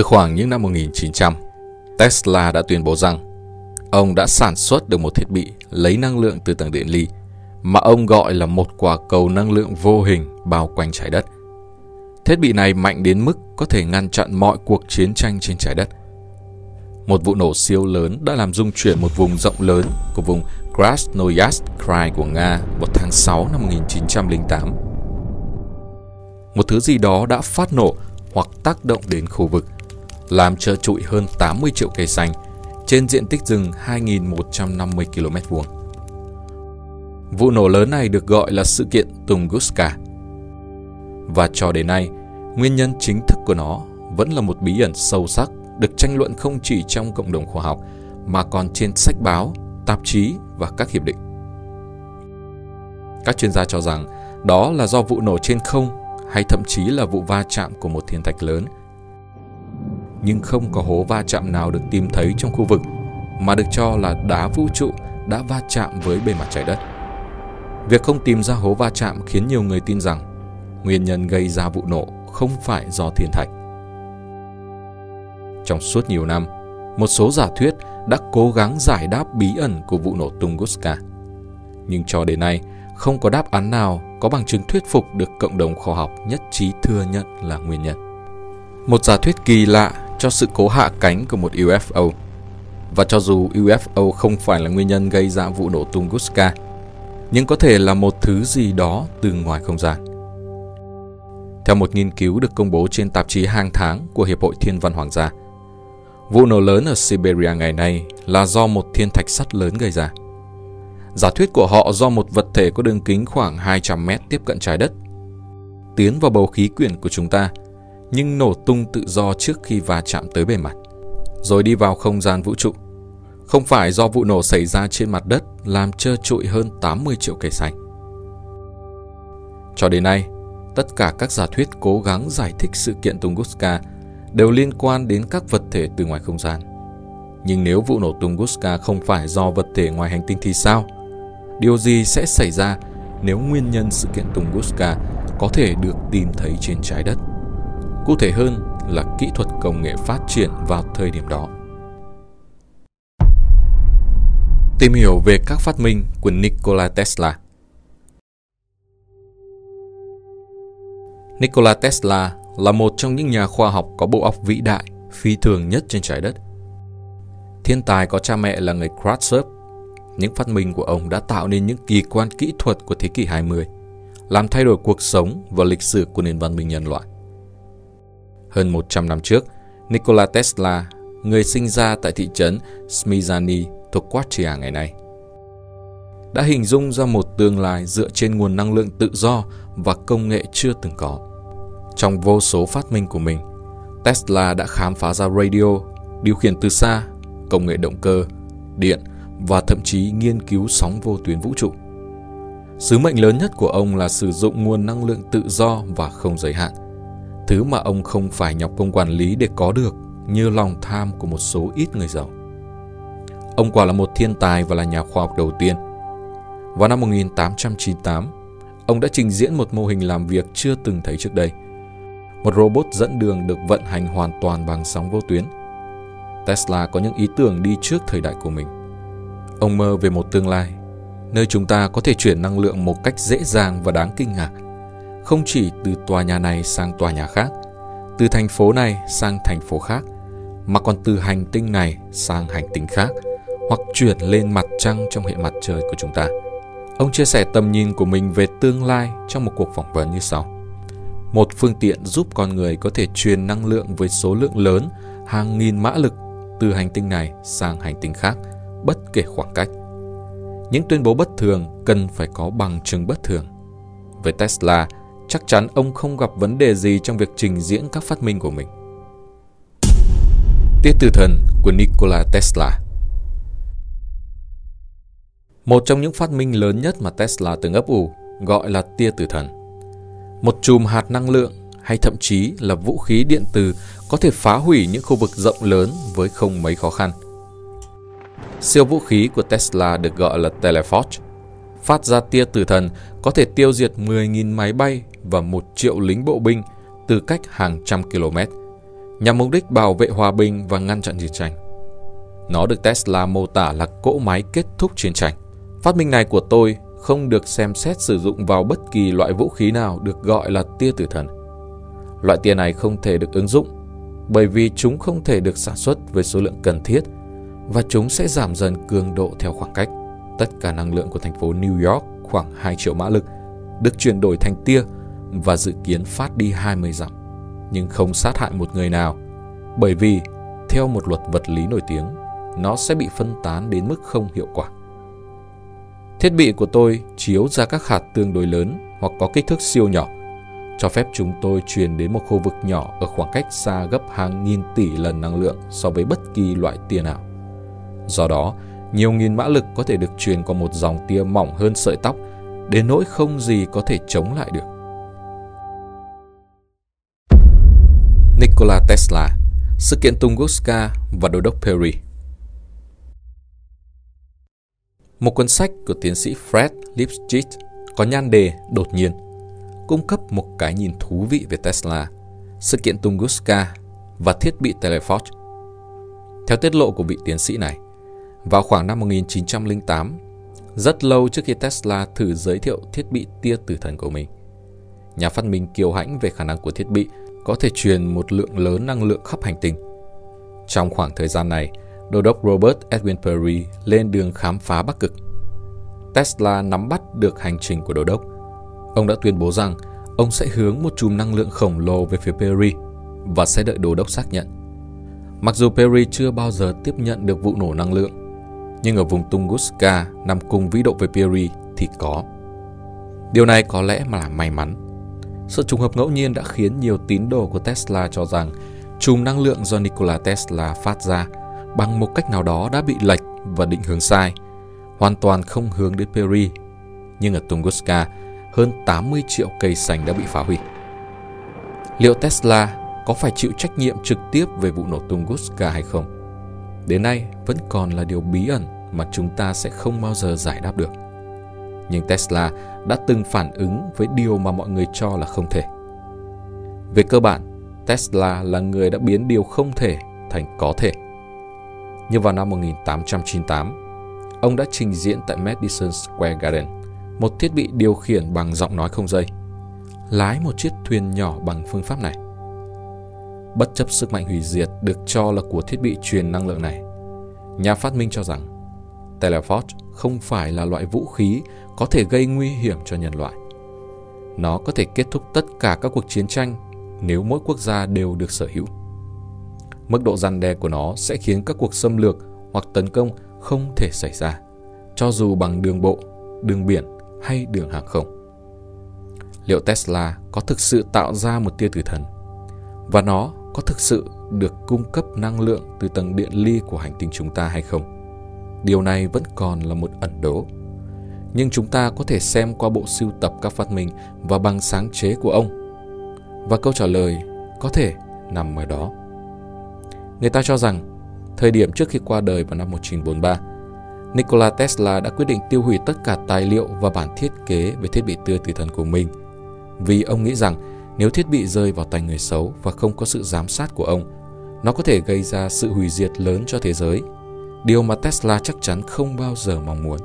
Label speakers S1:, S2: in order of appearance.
S1: Từ khoảng những năm 1900, Tesla đã tuyên bố rằng ông đã sản xuất được một thiết bị lấy năng lượng từ tầng điện ly mà ông gọi là một quả cầu năng lượng vô hình bao quanh trái đất. Thiết bị này mạnh đến mức có thể ngăn chặn mọi cuộc chiến tranh trên trái đất. Một vụ nổ siêu lớn đã làm rung chuyển một vùng rộng lớn của vùng Krasnoyarsk Krai của Nga vào tháng 6 năm 1908. Một thứ gì đó đã phát nổ hoặc tác động đến khu vực, làm trơ trụi hơn 80 triệu cây xanh trên diện tích rừng 2.150 km vuông. Vụ nổ lớn này được gọi là sự kiện Tunguska. Và cho đến nay, nguyên nhân chính thức của nó vẫn là một bí ẩn sâu sắc được tranh luận không chỉ trong cộng đồng khoa học mà còn trên sách báo, tạp chí và các hiệp định. Các chuyên gia cho rằng đó là do vụ nổ trên không hay thậm chí là vụ va chạm của một thiên thạch lớn. Nhưng không có hố va chạm nào được tìm thấy trong khu vực mà được cho là đá vũ trụ đã va chạm với bề mặt trái đất. Việc không tìm ra hố va chạm khiến nhiều người tin rằng nguyên nhân gây ra vụ nổ không phải do thiên thạch. Trong suốt nhiều năm, một số giả thuyết đã cố gắng giải đáp bí ẩn của vụ nổ Tunguska. Nhưng cho đến nay, không có đáp án nào có bằng chứng thuyết phục được cộng đồng khoa học nhất trí thừa nhận là nguyên nhân. Một giả thuyết kỳ lạ cho sự cố hạ cánh của một UFO. Và cho dù UFO không phải là nguyên nhân gây ra vụ nổ Tunguska, nhưng có thể là một thứ gì đó từ ngoài không gian. Theo một nghiên cứu được công bố trên tạp chí hàng tháng của Hiệp hội Thiên văn Hoàng gia, vụ nổ lớn ở Siberia ngày nay là do một thiên thạch sắt lớn gây ra. Giả thuyết của họ do một vật thể có đường kính khoảng 200 mét tiếp cận trái đất, tiến vào bầu khí quyển của chúng ta, nhưng nổ tung tự do trước khi va chạm tới bề mặt, rồi đi vào không gian vũ trụ. Không phải do vụ nổ xảy ra trên mặt đất làm trơ trụi hơn 80 triệu cây xanh. Cho đến nay, tất cả các giả thuyết cố gắng giải thích sự kiện Tunguska đều liên quan đến các vật thể từ ngoài không gian. Nhưng nếu vụ nổ Tunguska không phải do vật thể ngoài hành tinh thì sao? Điều gì sẽ xảy ra nếu nguyên nhân sự kiện Tunguska có thể được tìm thấy trên trái đất? Cụ thể hơn là kỹ thuật công nghệ phát triển vào thời điểm đó. Tìm hiểu về các phát minh của Nikola Tesla Nikola Tesla là một trong những nhà khoa học có bộ óc vĩ đại, phi thường nhất trên trái đất. Thiên tài có cha mẹ là người Khrushchev. Những phát minh của ông đã tạo nên những kỳ quan kỹ thuật của thế kỷ 20, làm thay đổi cuộc sống và lịch sử của nền văn minh nhân loại. Hơn 100 năm trước, Nikola Tesla, người sinh ra tại thị trấn Smizani thuộc Quartia ngày nay, đã hình dung ra một tương lai dựa trên nguồn năng lượng tự do và công nghệ chưa từng có. Trong vô số phát minh của mình, Tesla đã khám phá ra radio, điều khiển từ xa, công nghệ động cơ, điện và thậm chí nghiên cứu sóng vô tuyến vũ trụ. Sứ mệnh lớn nhất của ông là sử dụng nguồn năng lượng tự do và không giới hạn, thứ mà ông không phải nhọc công quản lý để có được như lòng tham của một số ít người giàu. Ông quả là một thiên tài và là nhà khoa học đầu tiên. Vào năm 1898, ông đã trình diễn một mô hình làm việc chưa từng thấy trước đây – một robot dẫn đường được vận hành hoàn toàn bằng sóng vô tuyến. Tesla có những ý tưởng đi trước thời đại của mình. Ông mơ về một tương lai, nơi chúng ta có thể chuyển năng lượng một cách dễ dàng và đáng kinh ngạc, không chỉ từ tòa nhà này sang tòa nhà khác, từ thành phố này sang thành phố khác, mà còn từ hành tinh này sang hành tinh khác, hoặc chuyển lên mặt trăng trong hệ mặt trời của chúng ta. Ông chia sẻ tầm nhìn của mình về tương lai trong một cuộc phỏng vấn như sau một phương tiện giúp con người có thể truyền năng lượng với số lượng lớn, hàng nghìn mã lực từ hành tinh này sang hành tinh khác, bất kể khoảng cách. Những tuyên bố bất thường cần phải có bằng chứng bất thường. Với Tesla, chắc chắn ông không gặp vấn đề gì trong việc trình diễn các phát minh của mình. Tiết tử thần của Nikola Tesla Một trong những phát minh lớn nhất mà Tesla từng ấp ủ gọi là tia tử thần một chùm hạt năng lượng hay thậm chí là vũ khí điện tử có thể phá hủy những khu vực rộng lớn với không mấy khó khăn. Siêu vũ khí của Tesla được gọi là Teleforge, phát ra tia tử thần có thể tiêu diệt 10.000 máy bay và một triệu lính bộ binh từ cách hàng trăm km, nhằm mục đích bảo vệ hòa bình và ngăn chặn chiến tranh. Nó được Tesla mô tả là cỗ máy kết thúc chiến tranh. Phát minh này của tôi không được xem xét sử dụng vào bất kỳ loại vũ khí nào được gọi là tia tử thần. Loại tia này không thể được ứng dụng bởi vì chúng không thể được sản xuất với số lượng cần thiết và chúng sẽ giảm dần cường độ theo khoảng cách. Tất cả năng lượng của thành phố New York khoảng 2 triệu mã lực được chuyển đổi thành tia và dự kiến phát đi 20 dặm, nhưng không sát hại một người nào, bởi vì theo một luật vật lý nổi tiếng, nó sẽ bị phân tán đến mức không hiệu quả. Thiết bị của tôi chiếu ra các hạt tương đối lớn hoặc có kích thước siêu nhỏ, cho phép chúng tôi truyền đến một khu vực nhỏ ở khoảng cách xa gấp hàng nghìn tỷ lần năng lượng so với bất kỳ loại tia nào. Do đó, nhiều nghìn mã lực có thể được truyền qua một dòng tia mỏng hơn sợi tóc, đến nỗi không gì có thể chống lại được. Nikola Tesla, sự kiện Tunguska và Đô đốc Perry Một cuốn sách của tiến sĩ Fred Lipschitz có nhan đề Đột nhiên, cung cấp một cái nhìn thú vị về Tesla, sự kiện Tunguska và thiết bị Teleforge. Theo tiết lộ của vị tiến sĩ này, vào khoảng năm 1908, rất lâu trước khi Tesla thử giới thiệu thiết bị tia tử thần của mình, nhà phát minh kiêu hãnh về khả năng của thiết bị có thể truyền một lượng lớn năng lượng khắp hành tinh. Trong khoảng thời gian này, đô đốc Robert Edwin Perry lên đường khám phá Bắc Cực. Tesla nắm bắt được hành trình của đô đốc. Ông đã tuyên bố rằng ông sẽ hướng một chùm năng lượng khổng lồ về phía Perry và sẽ đợi đô đốc xác nhận. Mặc dù Perry chưa bao giờ tiếp nhận được vụ nổ năng lượng, nhưng ở vùng Tunguska nằm cùng vĩ độ với Perry thì có. Điều này có lẽ mà là may mắn. Sự trùng hợp ngẫu nhiên đã khiến nhiều tín đồ của Tesla cho rằng chùm năng lượng do Nikola Tesla phát ra bằng một cách nào đó đã bị lệch và định hướng sai, hoàn toàn không hướng đến Perry. Nhưng ở Tunguska, hơn 80 triệu cây xanh đã bị phá hủy. Liệu Tesla có phải chịu trách nhiệm trực tiếp về vụ nổ Tunguska hay không? Đến nay vẫn còn là điều bí ẩn mà chúng ta sẽ không bao giờ giải đáp được. Nhưng Tesla đã từng phản ứng với điều mà mọi người cho là không thể. Về cơ bản, Tesla là người đã biến điều không thể thành có thể. Như vào năm 1898, ông đã trình diễn tại Madison Square Garden một thiết bị điều khiển bằng giọng nói không dây, lái một chiếc thuyền nhỏ bằng phương pháp này. Bất chấp sức mạnh hủy diệt được cho là của thiết bị truyền năng lượng này, nhà phát minh cho rằng Teleforge không phải là loại vũ khí có thể gây nguy hiểm cho nhân loại. Nó có thể kết thúc tất cả các cuộc chiến tranh nếu mỗi quốc gia đều được sở hữu. Mức độ răn đe của nó sẽ khiến các cuộc xâm lược hoặc tấn công không thể xảy ra, cho dù bằng đường bộ, đường biển hay đường hàng không. Liệu Tesla có thực sự tạo ra một tia tử thần? Và nó có thực sự được cung cấp năng lượng từ tầng điện ly của hành tinh chúng ta hay không? Điều này vẫn còn là một ẩn đố. Nhưng chúng ta có thể xem qua bộ sưu tập các phát minh và bằng sáng chế của ông. Và câu trả lời có thể nằm ở đó. Người ta cho rằng, thời điểm trước khi qua đời vào năm 1943, Nikola Tesla đã quyết định tiêu hủy tất cả tài liệu và bản thiết kế về thiết bị tươi tùy thần của mình vì ông nghĩ rằng nếu thiết bị rơi vào tay người xấu và không có sự giám sát của ông, nó có thể gây ra sự hủy diệt lớn cho thế giới, điều mà Tesla chắc chắn không bao giờ mong muốn.